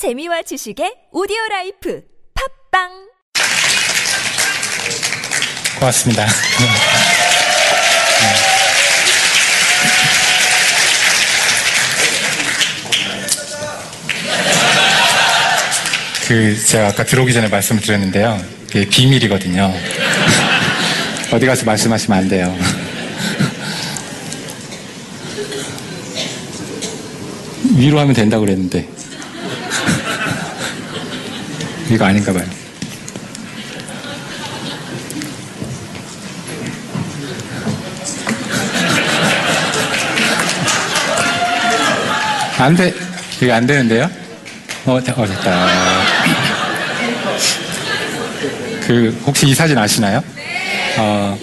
재미와 지식의 오디오 라이프 팝빵 고맙습니다. 그 제가 아까 들어오기 전에 말씀을 드렸는데요. 그게 비밀이거든요. 어디 가서 말씀하시면 안 돼요. 위로 하면 된다고 그랬는데 이거 아닌가 봐요. 안 돼. 이게 안 되는데요? 어, 되- 어 됐다. 그, 혹시 이 사진 아시나요? 어,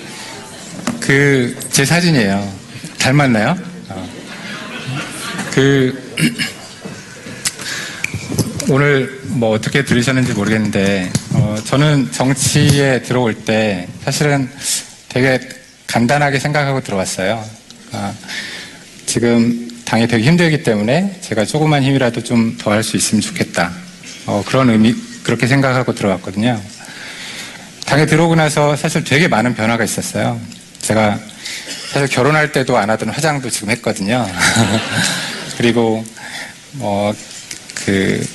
그, 제 사진이에요. 닮았나요? 어. 그, 오늘 뭐 어떻게 들으셨는지 모르겠는데, 어, 저는 정치에 들어올 때 사실은 되게 간단하게 생각하고 들어왔어요. 아, 지금 당이 되게 힘들기 때문에 제가 조그만 힘이라도 좀 더 할 수 있으면 좋겠다. 어, 그런 의미, 그렇게 생각하고 들어왔거든요. 당에 들어오고 나서 사실 되게 많은 변화가 있었어요. 제가 사실 결혼할 때도 안 하던 화장도 지금 했거든요. 그리고, 뭐, 그,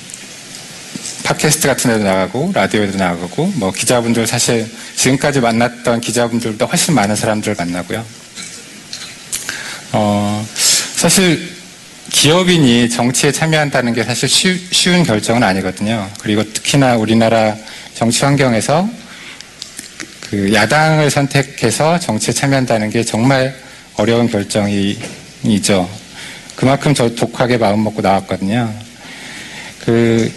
팟캐스트 같은 데도 나가고, 라디오에도 나가고, 뭐, 기자분들 사실 지금까지 만났던 기자분들보다 훨씬 많은 사람들을 만나고요. 어, 사실 기업인이 정치에 참여한다는 게 사실 쉬, 쉬운 결정은 아니거든요. 그리고 특히나 우리나라 정치 환경에서 그 야당을 선택해서 정치에 참여한다는 게 정말 어려운 결정이죠. 그만큼 저 독하게 마음 먹고 나왔거든요. 그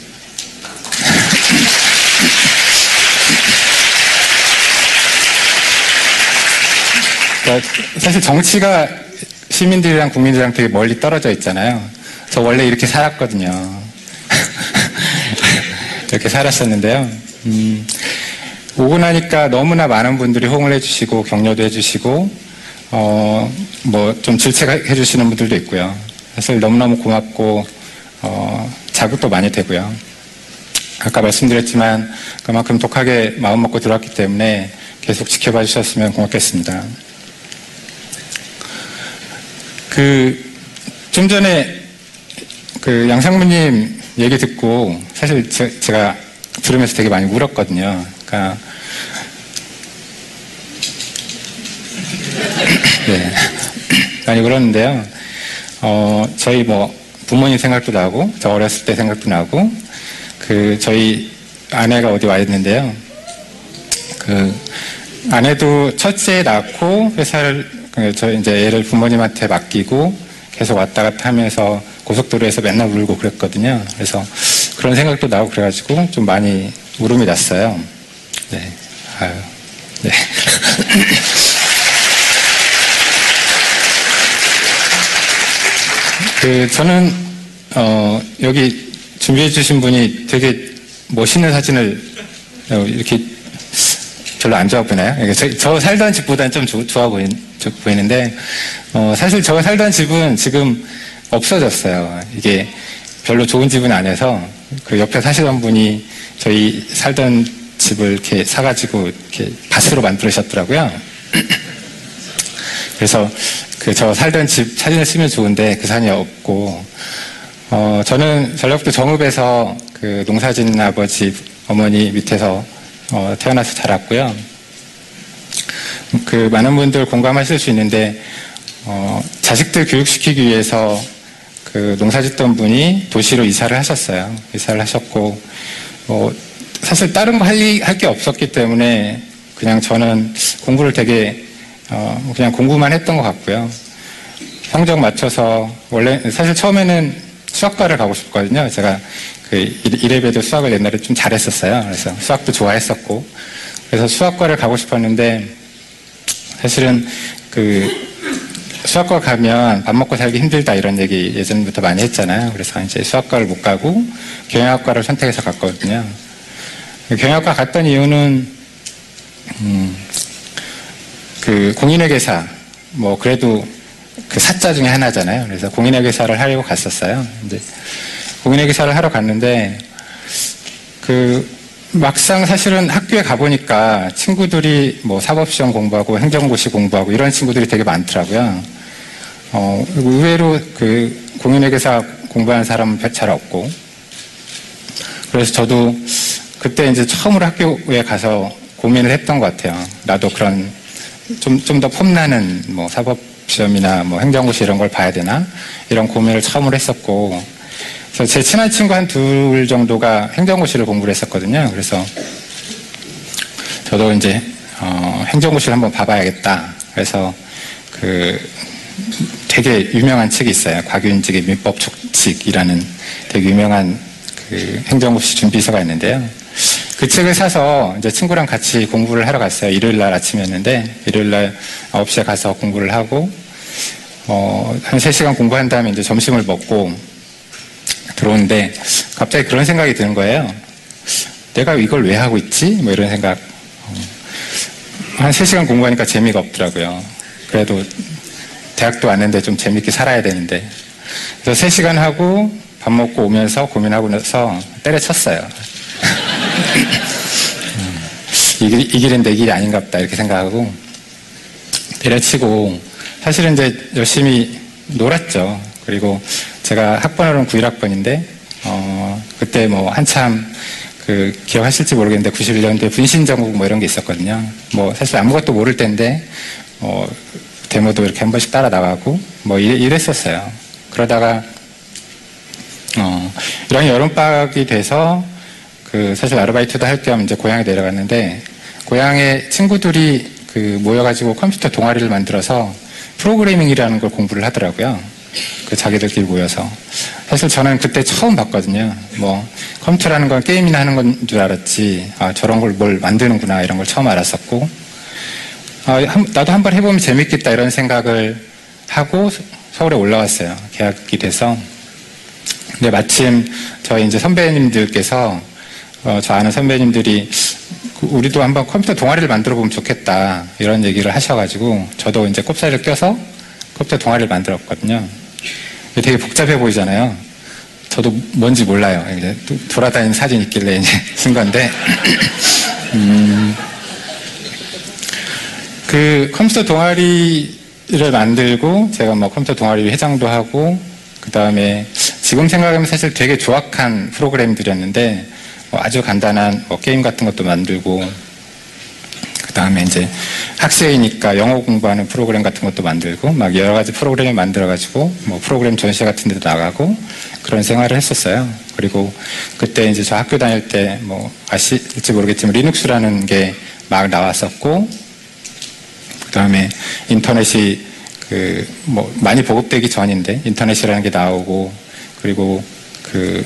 그러니까 사실 정치가 시민들이랑 국민들이랑 되게 멀리 떨어져 있잖아요. 저 원래 이렇게 살았거든요. 이렇게 살았었는데요. 음, 오고 나니까 너무나 많은 분들이 호응을 해주시고 격려도 해주시고 어, 뭐 좀 질책해 주시는 분들도 있고요. 사실 너무너무 고맙고 어, 자극도 많이 되고요. 아까 말씀드렸지만 그만큼 독하게 마음 먹고 들어왔기 때문에 계속 지켜봐 주셨으면 고맙겠습니다. 그, 좀 전에 그 양상무님 얘기 듣고 사실 제, 제가 들으면서 되게 많이 울었거든요. 그러니까, 네. 많이 울었는데요. 어, 저희 뭐 부모님 생각도 나고, 저 어렸을 때 생각도 나고, 그, 저희 아내가 어디 와 있는데요. 그, 아내도 첫째 낳고 회사를 그저 이제 애를 부모님한테 맡기고 계속 왔다 갔다 하면서 고속도로에서 맨날 울고 그랬거든요. 그래서 그런 생각도 나고 그래가지고 좀 많이 울음이 났어요. 네. 아유. 네. 그 저는 어 여기 준비해 주신 분이 되게 멋있는 사진을 어, 이렇게 별로 안 좋아 보이나요? 저, 저 살던 집보다는 좀 조, 좋아 보인, 좋 보이는데, 어, 사실 저 살던 집은 지금 없어졌어요. 이게 별로 좋은 집은 아니어서, 그 옆에 사시던 분이 저희 살던 집을 이렇게 사가지고 이렇게 밭으로 만들으셨더라고요. 그래서 그 저 살던 집 사진을 쓰면 좋은데 그 사진이 없고, 어, 저는 전라북도 정읍에서 그 농사짓는 아버지, 어머니 밑에서 어, 태어나서 자랐고요. 그 많은 분들 공감하실 수 있는데 어, 자식들 교육시키기 위해서 그 농사짓던 분이 도시로 이사를 하셨어요. 이사를 하셨고 뭐 사실 다른 거할게 없었기 때문에 그냥 저는 공부를 되게 어, 그냥 공부만 했던 것 같고요. 성적 맞춰서 원래 사실 처음에는 수학과를 가고 싶거든요. 제가 그 이래봬도 수학을 옛날에 좀 잘했었어요. 그래서 수학도 좋아했었고 그래서 수학과를 가고 싶었는데 사실은 그 수학과 가면 밥 먹고 살기 힘들다 이런 얘기 예전부터 많이 했잖아요. 그래서 이제 수학과를 못 가고 경영학과를 선택해서 갔거든요. 경영학과 갔던 이유는 음, 그 공인회계사 뭐 그래도 그 사자 중에 하나잖아요. 그래서 공인회계사를 하려고 갔었어요. 근데 공인회 계사를 하러 갔는데 그 막상 사실은 학교에 가보니까 친구들이 뭐 사법시험 공부하고 행정고시 공부하고 이런 친구들이 되게 많더라고요. 어, 의외로 그 공인회계사 공부하는 사람은 잘 없고. 그래서 저도 그때 이제 처음으로 학교에 가서 고민을 했던 것 같아요. 나도 그런 좀, 좀 더 폼나는 뭐 사법시험이나 뭐 행정고시 이런 걸 봐야 되나? 이런 고민을 처음으로 했었고. 그래서 제 친한 친구 한 둘 정도가 행정고시를 공부를 했었거든요. 그래서 저도 이제, 어, 행정고시를 한번 봐봐야겠다. 그래서 그 되게 유명한 책이 있어요. 곽윤직의 민법 촉칙이라는 되게 유명한 그 행정고시 준비서가 있는데요. 그 책을 사서 이제 친구랑 같이 공부를 하러 갔어요. 일요일 날 아침이었는데, 일요일 날 9시에 가서 공부를 하고, 어, 한 3시간 공부한 다음에 이제 점심을 먹고 들어오는데, 갑자기 그런 생각이 드는 거예요. 내가 이걸 왜 하고 있지? 뭐 이런 생각. 어, 한 3시간 공부하니까 재미가 없더라고요. 그래도 대학도 왔는데 좀 재밌게 살아야 되는데. 그래서 3시간 하고 밥 먹고 오면서 고민하고 나서 때려쳤어요. 이, 길, 이 길은 내 길이 아닌가 보다 이렇게 생각하고 때려치고 사실은 이제 열심히 놀았죠. 그리고 제가 학번으로는 91학번인데 어, 그때 뭐 한참 그 기억하실지 모르겠는데 91년도에 분신정국 뭐 이런 게 있었거든요. 뭐 사실 아무것도 모를 때인데 어, 데모도 이렇게 한 번씩 따라 나가고 뭐 이랬 었어요. 그러다가 어, 이런 여름방학이 돼서 그 사실 아르바이트도 할 겸 이제 고향에 내려갔는데 고향에 친구들이 그 모여가지고 컴퓨터 동아리를 만들어서 프로그래밍이라는 걸 공부를 하더라고요. 그 자기들끼리 모여서 사실 저는 그때 처음 봤거든요. 뭐 컴퓨터라는 건 게임이나 하는 건 줄 알았지 아 저런 걸 뭘 만드는구나 이런 걸 처음 알았었고 아, 한, 나도 한번 해보면 재밌겠다 이런 생각을 하고 서울에 올라왔어요. 계약이 돼서 근데 마침 저희 이제 선배님들께서 어, 저 아는 선배님들이 그 우리도 한번 컴퓨터 동아리를 만들어 보면 좋겠다 이런 얘기를 하셔가지고 저도 이제 꼽사리를 껴서 컴퓨터 동아리를 만들었거든요. 되게 복잡해 보이잖아요. 저도 뭔지 몰라요. 이제 돌아다니는 사진 있길래 이제 쓴 건데 음, 그 컴퓨터 동아리를 만들고 제가 뭐 컴퓨터 동아리 회장도 하고 그 다음에 지금 생각하면 사실 되게 조악한 프로그램들이었는데 뭐 아주 간단한 뭐 게임 같은 것도 만들고 그 다음에 이제 학생이니까 영어 공부하는 프로그램 같은 것도 만들고 막 여러 가지 프로그램을 만들어 가지고 뭐 프로그램 전시회 같은 데도 나가고 그런 생활을 했었어요. 그리고 그때 이제 저 학교 다닐 때 뭐 아실지 모르겠지만 리눅스라는 게 막 나왔었고 그 다음에 인터넷이 그 뭐 많이 보급되기 전인데 인터넷이라는 게 나오고 그리고 그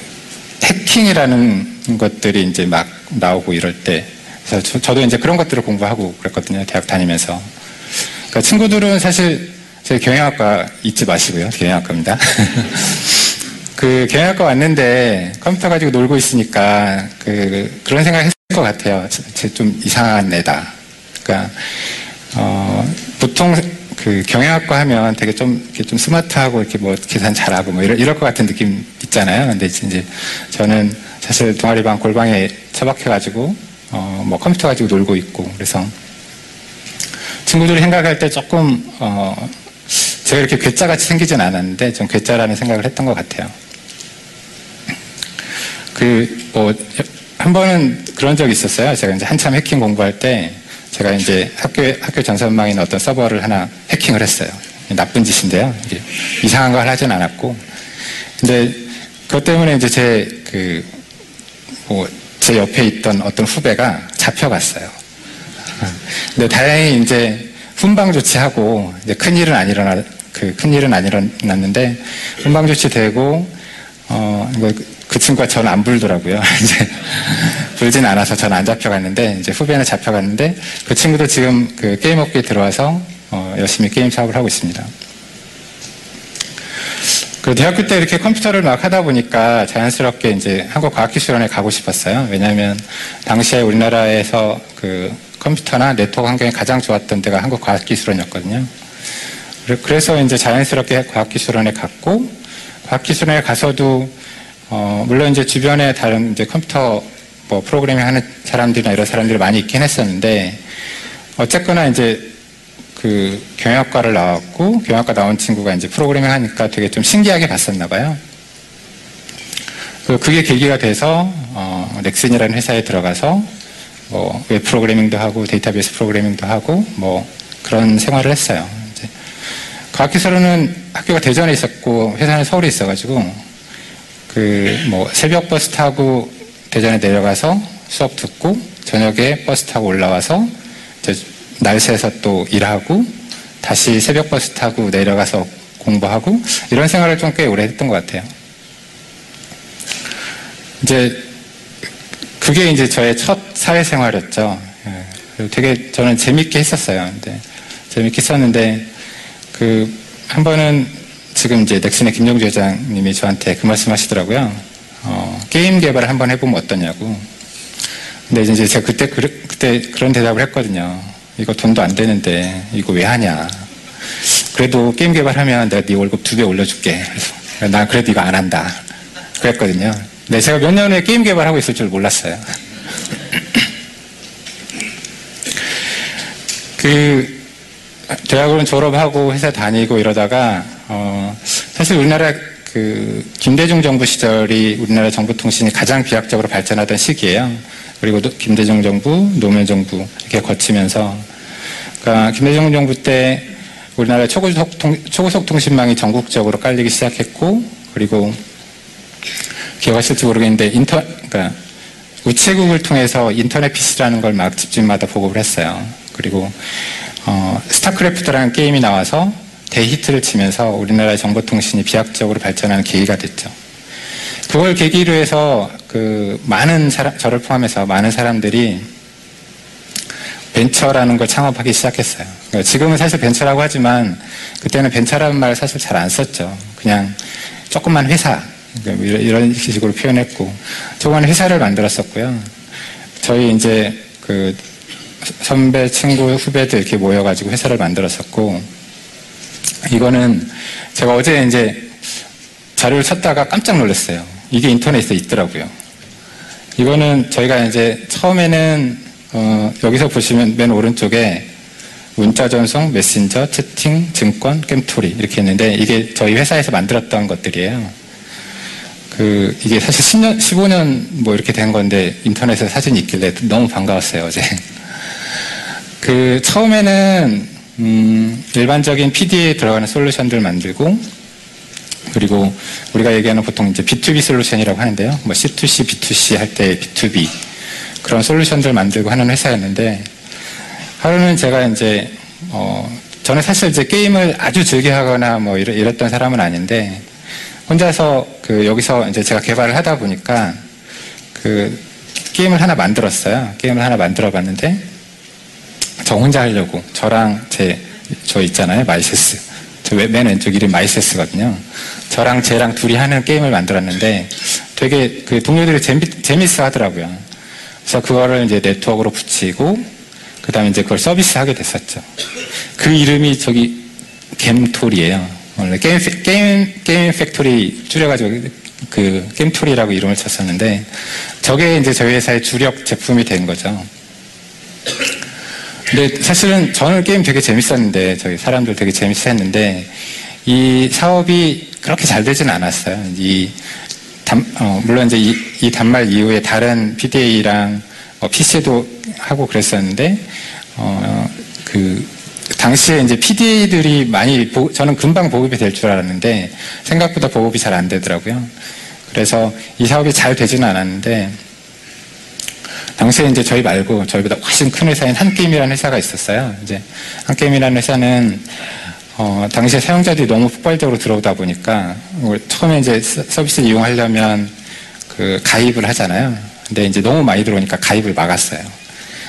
해킹이라는 것들이 이제 막 나오고 이럴 때 그래서 저, 도 이제 그런 것들을 공부하고 그랬거든요 대학 다니면서. 그러니까 친구들은 사실 제 경영학과 잊지 마시고요 경영학과입니다. 그 경영학과 왔는데 컴퓨터 가지고 놀고 있으니까 그 그런 생각 했을 것 같아요. 제 좀 이상한 애다. 그러니까 어, 보통 그 경영학과 하면 되게 좀 이렇게 좀 스마트하고 이렇게 뭐 계산 잘하고 뭐 이럴, 이럴 것 같은 느낌 있잖아요. 근데 이제 저는 사실 동아리방 골방에 처박혀가지고 어, 뭐 컴퓨터 가지고 놀고 있고 그래서 친구들이 생각할 때 조금 어, 제가 이렇게 괴짜같이 생기진 않았는데 좀 괴짜라는 생각을 했던 것 같아요. 그 뭐 한 번은 그런 적이 있었어요. 제가 이제 한참 해킹 공부할 때 제가 이제 학교 학교 전선망에 있는 어떤 서버를 하나 해킹을 했어요. 나쁜 짓인데요. 이상한 걸 하진 않았고. 근데 그것 때문에 이제 제 그, 뭐, 제 옆에 있던 어떤 후배가 잡혀갔어요. 근데 다행히 이제 훈방 조치하고 이제 큰 일은 안 일어나, 그큰 일은 안 일어났는데 훈방 조치되고, 어, 뭐, 그 친구가 저는 안 불더라고요. 이제 불진 않아서 저는 안 잡혀갔는데 이제 후배는 잡혀갔는데 그 친구도 지금 그 게임 업계에 들어와서 어, 열심히 게임 사업을 하고 있습니다. 그 대학교 때 이렇게 컴퓨터를 막 하다 보니까 자연스럽게 이제 한국과학기술원에 가고 싶었어요. 왜냐하면 당시에 우리나라에서 그 컴퓨터나 네트워크 환경이 가장 좋았던 데가 한국과학기술원이었거든요. 그래서 이제 자연스럽게 과학기술원에 갔고 과학기술원에 가서도 어, 물론 이제 주변에 다른 이제 컴퓨터 뭐 프로그래밍 하는 사람들이나 이런 사람들이 많이 있긴 했었는데 어쨌거나 이제 그 경영학과를 나왔고 경영학과 나온 친구가 이제 프로그래밍 하니까 되게 좀 신기하게 봤었나 봐요. 그 그게 계기가 돼서 어, 넥슨이라는 회사에 들어가서 뭐 웹 프로그래밍도 하고 데이터베이스 프로그래밍도 하고 뭐 그런 생활을 했어요. 이제 과학기술원은 학교가 대전에 있었고 회사는 서울에 있어가지고 그 뭐 새벽 버스 타고 대전에 내려가서 수업 듣고 저녁에 버스 타고 올라와서 날 새서 또 일하고 다시 새벽 버스 타고 내려가서 공부하고 이런 생활을 좀 꽤 오래 했던 것 같아요. 이제 그게 이제 저의 첫 사회생활이었죠. 예. 되게 저는 재밌게 했었어요. 근데 재밌게 했었는데 그 한 번은 지금 이제 넥슨의 김영주 회장님이 저한테 그 말씀 하시더라고요. 어, 게임 개발을 한번 해보면 어떠냐고. 근데 이제 제가 그때, 그, 그때 그런 대답을 했거든요. 이거 돈도 안 되는데 이거 왜 하냐. 그래도 게임 개발하면 내가 네 월급 두 배 올려줄게. 그래서 난 그래도 이거 안 한다. 그랬거든요. 네, 제가 몇 년 후에 게임 개발하고 있을 줄 몰랐어요. 그 대학원 졸업하고 회사 다니고 이러다가 어, 사실 우리나라 그 김대중 정부 시절이 우리나라 정보통신이 가장 비약적으로 발전하던 시기예요. 그리고 김대중 정부, 노무현 정부 이렇게 거치면서 그러니까 김대중 정부 때 우리나라 초고속, 통, 초고속 통신망이 전국적으로 깔리기 시작했고 그리고 기억하실지 모르겠는데 인터 그러니까 우체국을 통해서 인터넷 PC라는 걸 막 집집마다 보급을 했어요. 그리고 어, 스타크래프트라는 게임이 나와서 대히트를 치면서 우리나라의 정보통신이 비약적으로 발전하는 계기가 됐죠. 그걸 계기로 해서 그 많은 사람, 저를 포함해서 많은 사람들이 벤처라는 걸 창업하기 시작했어요. 그러니까 지금은 사실 벤처라고 하지만 그때는 벤처라는 말 사실 잘 안 썼죠. 그냥 조그만 회사, 그러니까 이런 식으로 표현했고, 조그만 회사를 만들었었고요. 저희 이제 그 선배, 친구, 후배들 이렇게 모여가지고 회사를 만들었었고, 이거는 제가 어제 이제 자료를 찾다가 깜짝 놀랐어요. 이게 인터넷에 있더라고요. 이거는 저희가 이제 처음에는 어, 여기서 보시면 맨 오른쪽에 문자 전송, 메신저, 채팅, 증권, 게임토리 이렇게 있는데 이게 저희 회사에서 만들었던 것들이에요. 그 이게 사실 10년, 15년 뭐 이렇게 된 건데 인터넷에 사진이 있길래 너무 반가웠어요 어제. 그 처음에는 음, 일반적인 PD에 들어가는 솔루션들 만들고 그리고 우리가 얘기하는 보통 이제 B2B 솔루션이라고 하는데요. 뭐 C2C, B2C 할 때 B2B 그런 솔루션들 만들고 하는 회사였는데 하루는 제가 이제 어 저는 사실 이제 게임을 아주 즐겨 하거나 뭐 이랬, 이랬던 사람은 아닌데 혼자서 그 여기서 이제 제가 개발을 하다 보니까 그 게임을 하나 만들었어요. 게임을 하나 만들어 봤는데 저 혼자 하려고 저랑 제 저 있잖아요 마이세스 저맨 왼쪽 이름 마이세스거든요. 저랑 쟤랑 둘이 하는 게임을 만들었는데 되게 그 동료들이 재미, 재밌어 하더라고요. 그래서 그거를 이제 네트워크로 붙이고 그 다음에 이제 그걸 서비스하게 됐었죠. 그 이름이 저기 겜토리예요. 원래 게임, 게임, 게임 factory 줄여가지고 그 게임토리라고 이름을 쳤었는데 저게 이제 저희 회사의 주력 제품이 된 거죠. 근데 사실은 저는 게임 되게 재밌었는데 저희 사람들 되게 재밌어 했는데 이 사업이 그렇게 잘 되지는 않았어요. 이 단, 어, 물론 이제 이, 이, 단말 이후에 다른 PDA랑 어, PC도 하고 그랬었는데 어, 그 당시에 이제 PDA들이 많이 보, 저는 금방 보급이 될 줄 알았는데 생각보다 보급이 잘 안 되더라고요. 그래서 이 사업이 잘 되지는 않았는데 당시에 이제 저희 말고 저희보다 훨씬 큰 회사인 한게임이라는 회사가 있었어요. 이제 한게임이라는 회사는 어, 당시에 사용자들이 너무 폭발적으로 들어오다 보니까 처음에 이제 서비스를 이용하려면 그 가입을 하잖아요. 근데 이제 너무 많이 들어오니까 가입을 막았어요.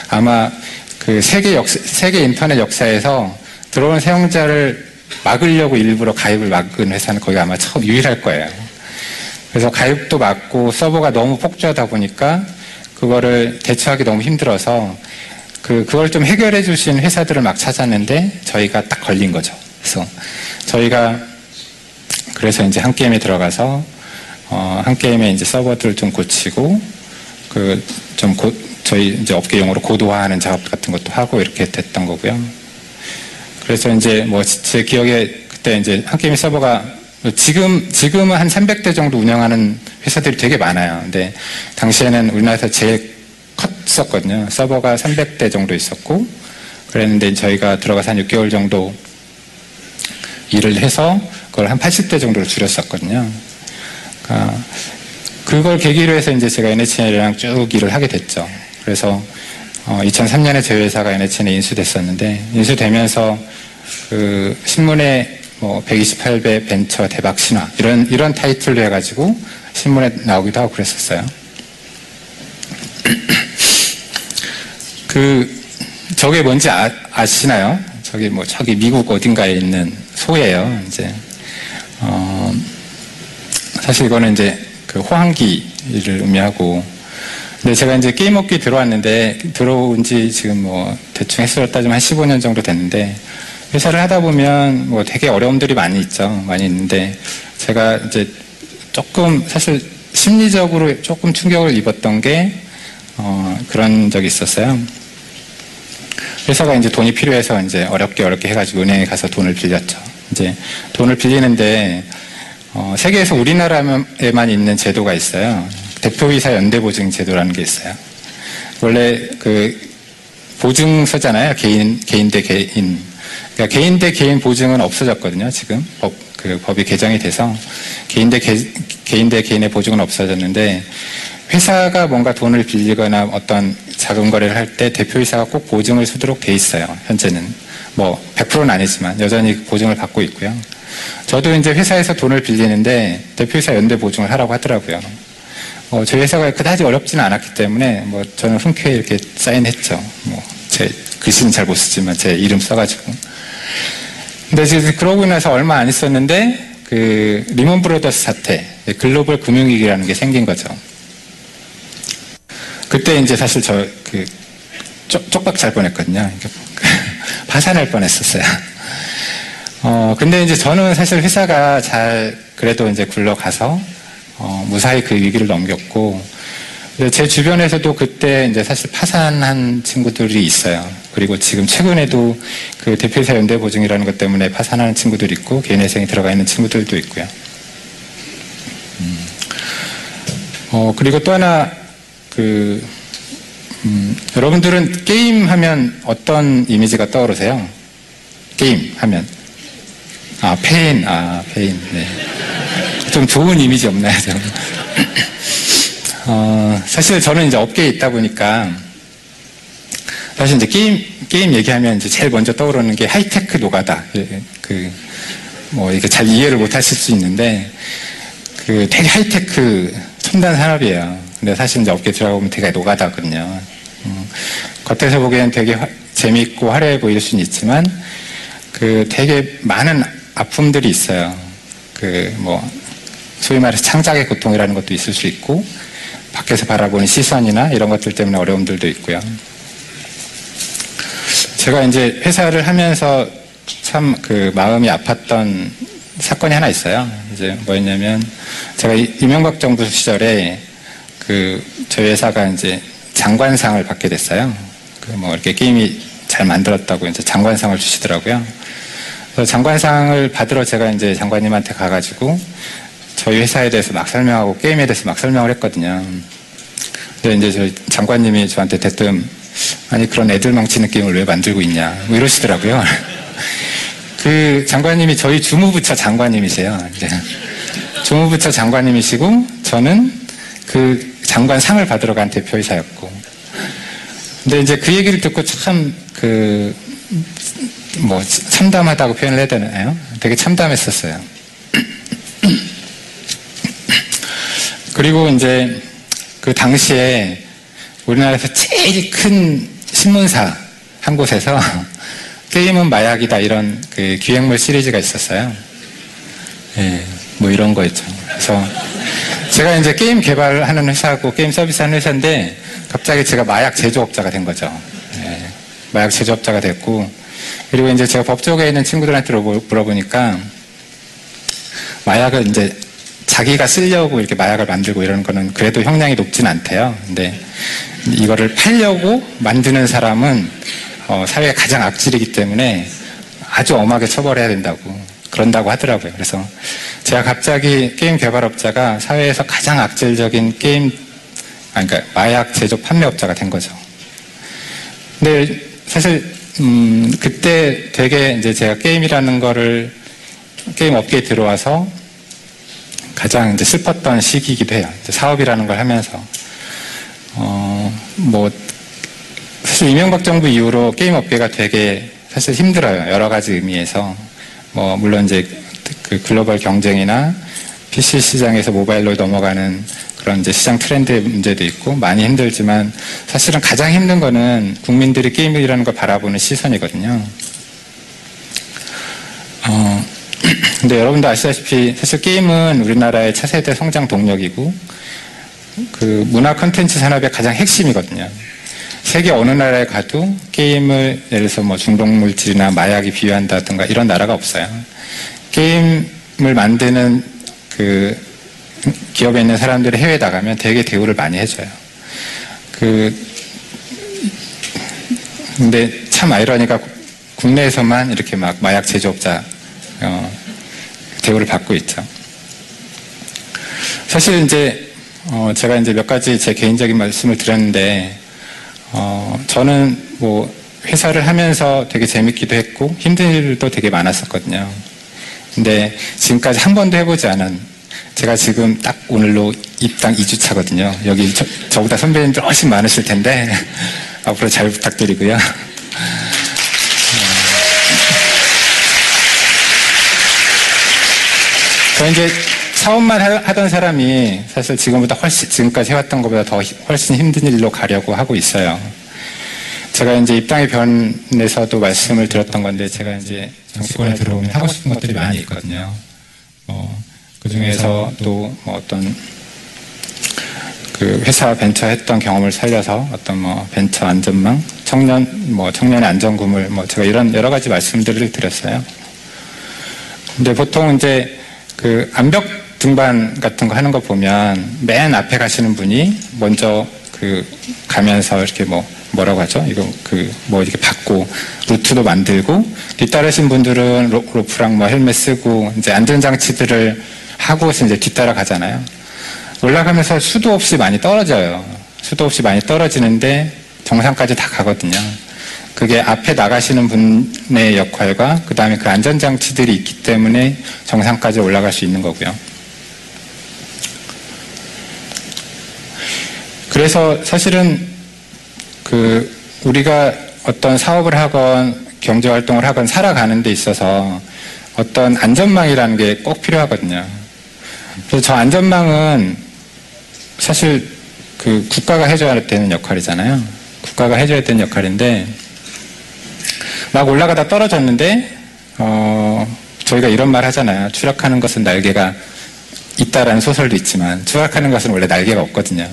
아마 그 세계 역 세계 인터넷 역사에서 들어온 사용자를 막으려고 일부러 가입을 막은 회사는 거기 아마 처음 유일할 거예요. 그래서 가입도 막고 서버가 너무 폭주하다 보니까 그거를 대처하기 너무 힘들어서 그, 그걸 좀 해결해 주신 회사들을 막 찾았는데 저희가 딱 걸린 거죠. 그래서 저희가 그래서 이제 한 게임에 들어가서 어, 한 게임에 이제 서버들을 좀 고치고 그좀 저희 이제 업계 용어로 고도화하는 작업 같은 것도 하고 이렇게 됐던 거고요. 그래서 이제 뭐 제 기억에 그때 이제 한 게임 서버가 지금 지금은 한 300대 정도 운영하는 회사들이 되게 많아요. 근데 당시에는 우리나라에서 제일 컸었거든요. 서버가 300대 정도 있었고 그랬는데 저희가 들어가서 한 6개월 정도 일을 해서 그걸 한 80대 정도로 줄였었거든요. 그러니까 그걸 계기로 해서 이제 제가 NHN이랑 쭉 일을 하게 됐죠. 그래서 어, 2003년에 저희 회사가 NHN에 인수됐었는데 인수되면서 그 신문에 뭐 128배 벤처 대박 신화 이런 이런 타이틀로 해가지고 신문에 나오기도 하고 그랬었어요. 그 저게 뭔지 아, 아시나요? 저기 뭐 저기 미국 어딘가에 있는 소예요. 이제 어, 사실 이거는 이제 그 호황기를 의미하고 근데 제가 이제 게임 업계 들어왔는데 들어온 지 지금 뭐 대충 횟수로 따지면 한 15년 정도 됐는데 회사를 하다 보면 뭐 되게 어려움들이 많이 있죠. 많이 있는데 제가 이제 조금 사실 심리적으로 조금 충격을 입었던 게 어, 그런 적이 있었어요. 회사가 이제 돈이 필요해서 이제 어렵게 어렵게 해가지고 은행에 가서 돈을 빌렸죠. 이제 돈을 빌리는데 어, 세계에서 우리나라에만 있는 제도가 있어요. 대표이사 연대보증 제도라는 게 있어요. 원래 그 보증서잖아요. 개인 개인 대 개인. 그러니까 개인 대 개인 보증은 없어졌거든요. 지금 법, 그 법이 개정이 돼서 개인 대 개, 개인 대 개인의 보증은 없어졌는데 회사가 뭔가 돈을 빌리거나 어떤 자금 거래를 할 때 대표이사가 꼭 보증을 서도록 돼 있어요. 현재는 뭐 100%는 아니지만 여전히 보증을 받고 있고요. 저도 이제 회사에서 돈을 빌리는데 대표이사 연대 보증을 하라고 하더라고요. 어, 저희 회사가 그다지 어렵지는 않았기 때문에 뭐 저는 흔쾌히 이렇게 사인했죠. 뭐 제 글씨는 잘 못 쓰지만 제 이름 써가지고. 근데 이제 그러고 나서 얼마 안 있었는데 그 리먼 브로더스 사태, 글로벌 금융위기라는 게 생긴 거죠. 그때 이제 사실 저 그 쪽박 잘 뻔했거든요. 파산할 뻔했었어요. 어 근데 이제 저는 사실 회사가 잘 그래도 이제 굴러가서 어, 무사히 그 위기를 넘겼고 제 주변에서도 그때 이제 사실 파산한 친구들이 있어요. 그리고 지금 최근에도 그 대표이사 연대 보증이라는 것 때문에 파산하는 친구들 있고 개인회생이 들어가 있는 친구들도 있고요. 음. 어 그리고 또 하나 그 음, 여러분들은 게임 하면 어떤 이미지가 떠오르세요? 게임 하면 아 폐인 아 폐인 네. 좀 좋은 이미지 없나요? 어, 사실 저는 이제 업계에 있다 보니까 사실 이제 게임 게임 얘기하면 이제 제일 먼저 떠오르는 게 하이테크 노가다 예, 그뭐 이게 잘 이해를 못 하실 수 있는데 그 되게 하이테크 첨단 산업이에요. 근데 사실 이제 업계 들어가 보면 되게 노가다거든요. 음, 겉에서 보기엔 되게 화, 재미있고 화려해 보일 수는 있지만 그 되게 많은 아픔들이 있어요. 그 뭐 소위 말해서 창작의 고통이라는 것도 있을 수 있고 밖에서 바라보는 시선이나 이런 것들 때문에 어려움들도 있고요. 제가 이제 회사를 하면서 참 그 마음이 아팠던 사건이 하나 있어요. 이제 뭐였냐면 제가 이명박 정부 시절에 그 저희 회사가 이제 장관상을 받게 됐어요. 그 뭐 이렇게 게임이 잘 만들었다고 이제 장관상을 주시더라고요. 그래서 장관상을 받으러 제가 이제 장관님한테 가가지고 저희 회사에 대해서 막 설명하고 게임에 대해서 막 설명을 했거든요. 근데 이제 저희 장관님이 저한테 대뜸 아니 그런 애들 망치는 게임을 왜 만들고 있냐 뭐 이러시더라고요. 그 장관님이 저희 주무부처 장관님이세요. 이제 주무부처 장관님이시고 저는 그 장관 상을 받으러 간 대표이사였고. 근데 이제 그 얘기를 듣고 참 그 뭐 참담하다고 표현을 해야 되나요? 되게 참담했었어요. 그리고 이제 그 당시에 우리나라에서 제일 큰 신문사 한 곳에서 게임은 마약이다 이런 그 기획물 시리즈가 있었어요. 예, 뭐 이런 거 있죠. 그래서 제가 이제 게임 개발하는 회사고 게임 서비스 하는 회사인데 갑자기 제가 마약 제조업자가 된 거죠. 예, 마약 제조업자가 됐고 그리고 이제 제가 법조계에 있는 친구들한테 물어보니까 마약을 이제 자기가 쓰려고 이렇게 마약을 만들고 이러는 거는 그래도 형량이 높진 않대요. 근데 이거를 팔려고 만드는 사람은 어, 사회의 가장 악질이기 때문에 아주 엄하게 처벌해야 된다고 그런다고 하더라고요. 그래서 제가 갑자기 게임 개발업자가 사회에서 가장 악질적인 게임 아니 그러니까 마약 제조 판매업자가 된 거죠. 근데 사실 음, 그때 되게 이제 제가 게임이라는 거를 게임 업계에 들어와서 가장 이제 슬펐던 시기이기도 해요. 사업이라는 걸 하면서 어, 뭐 사실 이명박 정부 이후로 게임 업계가 되게 사실 힘들어요. 여러 가지 의미에서 뭐 물론 이제 그 글로벌 경쟁이나 PC 시장에서 모바일로 넘어가는 그런 이제 시장 트렌드의 문제도 있고 많이 힘들지만 사실은 가장 힘든 거는 국민들이 게임이라는 걸 바라보는 시선이거든요. 어, 근데 여러분도 아시다시피 사실 게임은 우리나라의 차세대 성장 동력이고 그 문화 컨텐츠 산업의 가장 핵심이거든요. 세계 어느 나라에 가도 게임을 예를 들어서 뭐 중독 물질이나 마약이 비유한다든가 이런 나라가 없어요. 게임을 만드는 그 기업에 있는 사람들이 해외에 나가면 되게 대우를 많이 해줘요. 그 근데 참 아이러니가 국내에서만 이렇게 막 마약 제조업자 어, 대우를 받고 있죠. 사실 이제 어, 제가 이제 몇 가지 제 개인적인 말씀을 드렸는데 어, 저는 뭐 회사를 하면서 되게 재밌기도 했고 힘든 일도 되게 많았었거든요. 근데 지금까지 한 번도 해보지 않은 제가 지금 딱 오늘로 입당 2주 차거든요. 여기 저, 저보다 선배님들 훨씬 많으실 텐데 앞으로 잘 부탁드리고요. 저 이제 사업만 하던 사람이 사실 지금보다 훨씬, 지금까지 해왔던 것보다 더 훨씬 힘든 일로 가려고 하고 있어요. 제가 이제 입당의 변에서도 말씀을 드렸던 건데 제가 이제 정치권에 들어오면 하고 싶은 것들이 많이 있거든요. 어, 그 중에서 또 뭐 어떤 그 회사 벤처 했던 경험을 살려서 어떤 뭐 벤처 안전망, 청년 뭐 청년의 안전구물 뭐 제가 이런 여러 가지 말씀들을 드렸어요. 근데 보통 이제 그 암벽 등반 같은 거 하는 거 보면 맨 앞에 가시는 분이 먼저 그 가면서 이렇게 뭐 뭐라고 하죠? 이거 그 뭐 이렇게 받고 루트도 만들고 뒤따르신 분들은 로, 로프랑 뭐 헬멧 쓰고 이제 안전 장치들을 하고서 이제 뒤따라 가잖아요. 올라가면서 수도 없이 많이 떨어져요. 수도 없이 많이 떨어지는데 정상까지 다 가거든요. 그게 앞에 나가시는 분의 역할과 그 다음에 그 안전장치들이 있기 때문에 정상까지 올라갈 수 있는 거고요. 그래서 사실은 그 우리가 어떤 사업을 하건 경제 활동을 하건 살아가는 데 있어서 어떤 안전망이라는 게 꼭 필요하거든요. 그래서 저 안전망은 사실 그 국가가 해줘야 되는 역할이잖아요. 국가가 해줘야 되는 역할인데 막 올라가다 떨어졌는데 어, 저희가 이런 말 하잖아요. 추락하는 것은 날개가 있다라는 소설도 있지만 추락하는 것은 원래 날개가 없거든요.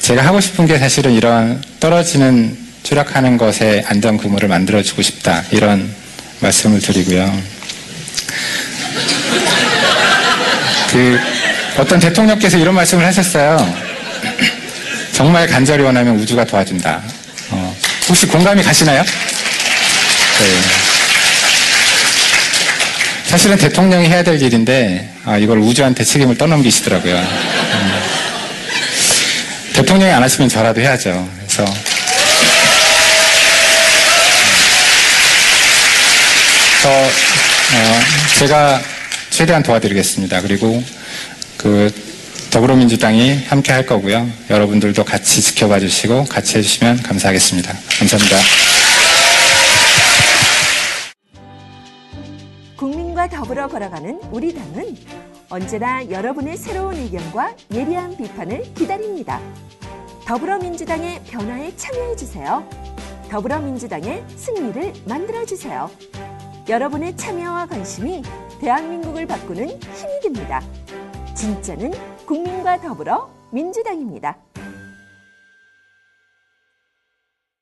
제가 하고 싶은 게 사실은 이런 떨어지는 추락하는 것에 안전 그물을 만들어주고 싶다 이런 말씀을 드리고요. 그 어떤 대통령께서 이런 말씀을 하셨어요. 정말 간절히 원하면 우주가 도와준다. 어, 혹시 공감이 가시나요? 네. 사실은 대통령이 해야 될 일인데 아, 이걸 우주한테 책임을 떠넘기시더라고요. 음. 대통령이 안 하시면 저라도 해야죠. 그래서 저 어, 제가 최대한 도와드리겠습니다. 그리고 그 더불어민주당이 함께 할 거고요. 여러분들도 같이 지켜봐 주시고 같이 해주시면 감사하겠습니다. 감사합니다. 걸어가는 우리 당은 언제나 여러분의 새로운 의견과 예리한 비판을 기다립니다. 더불어민주당의 변화에 참여해주세요. 더불어민주당의 승리를 만들어주세요. 여러분의 참여와 관심이 대한민국을 바꾸는 힘이 됩니다. 진짜는 국민과 더불어 민주당입니다.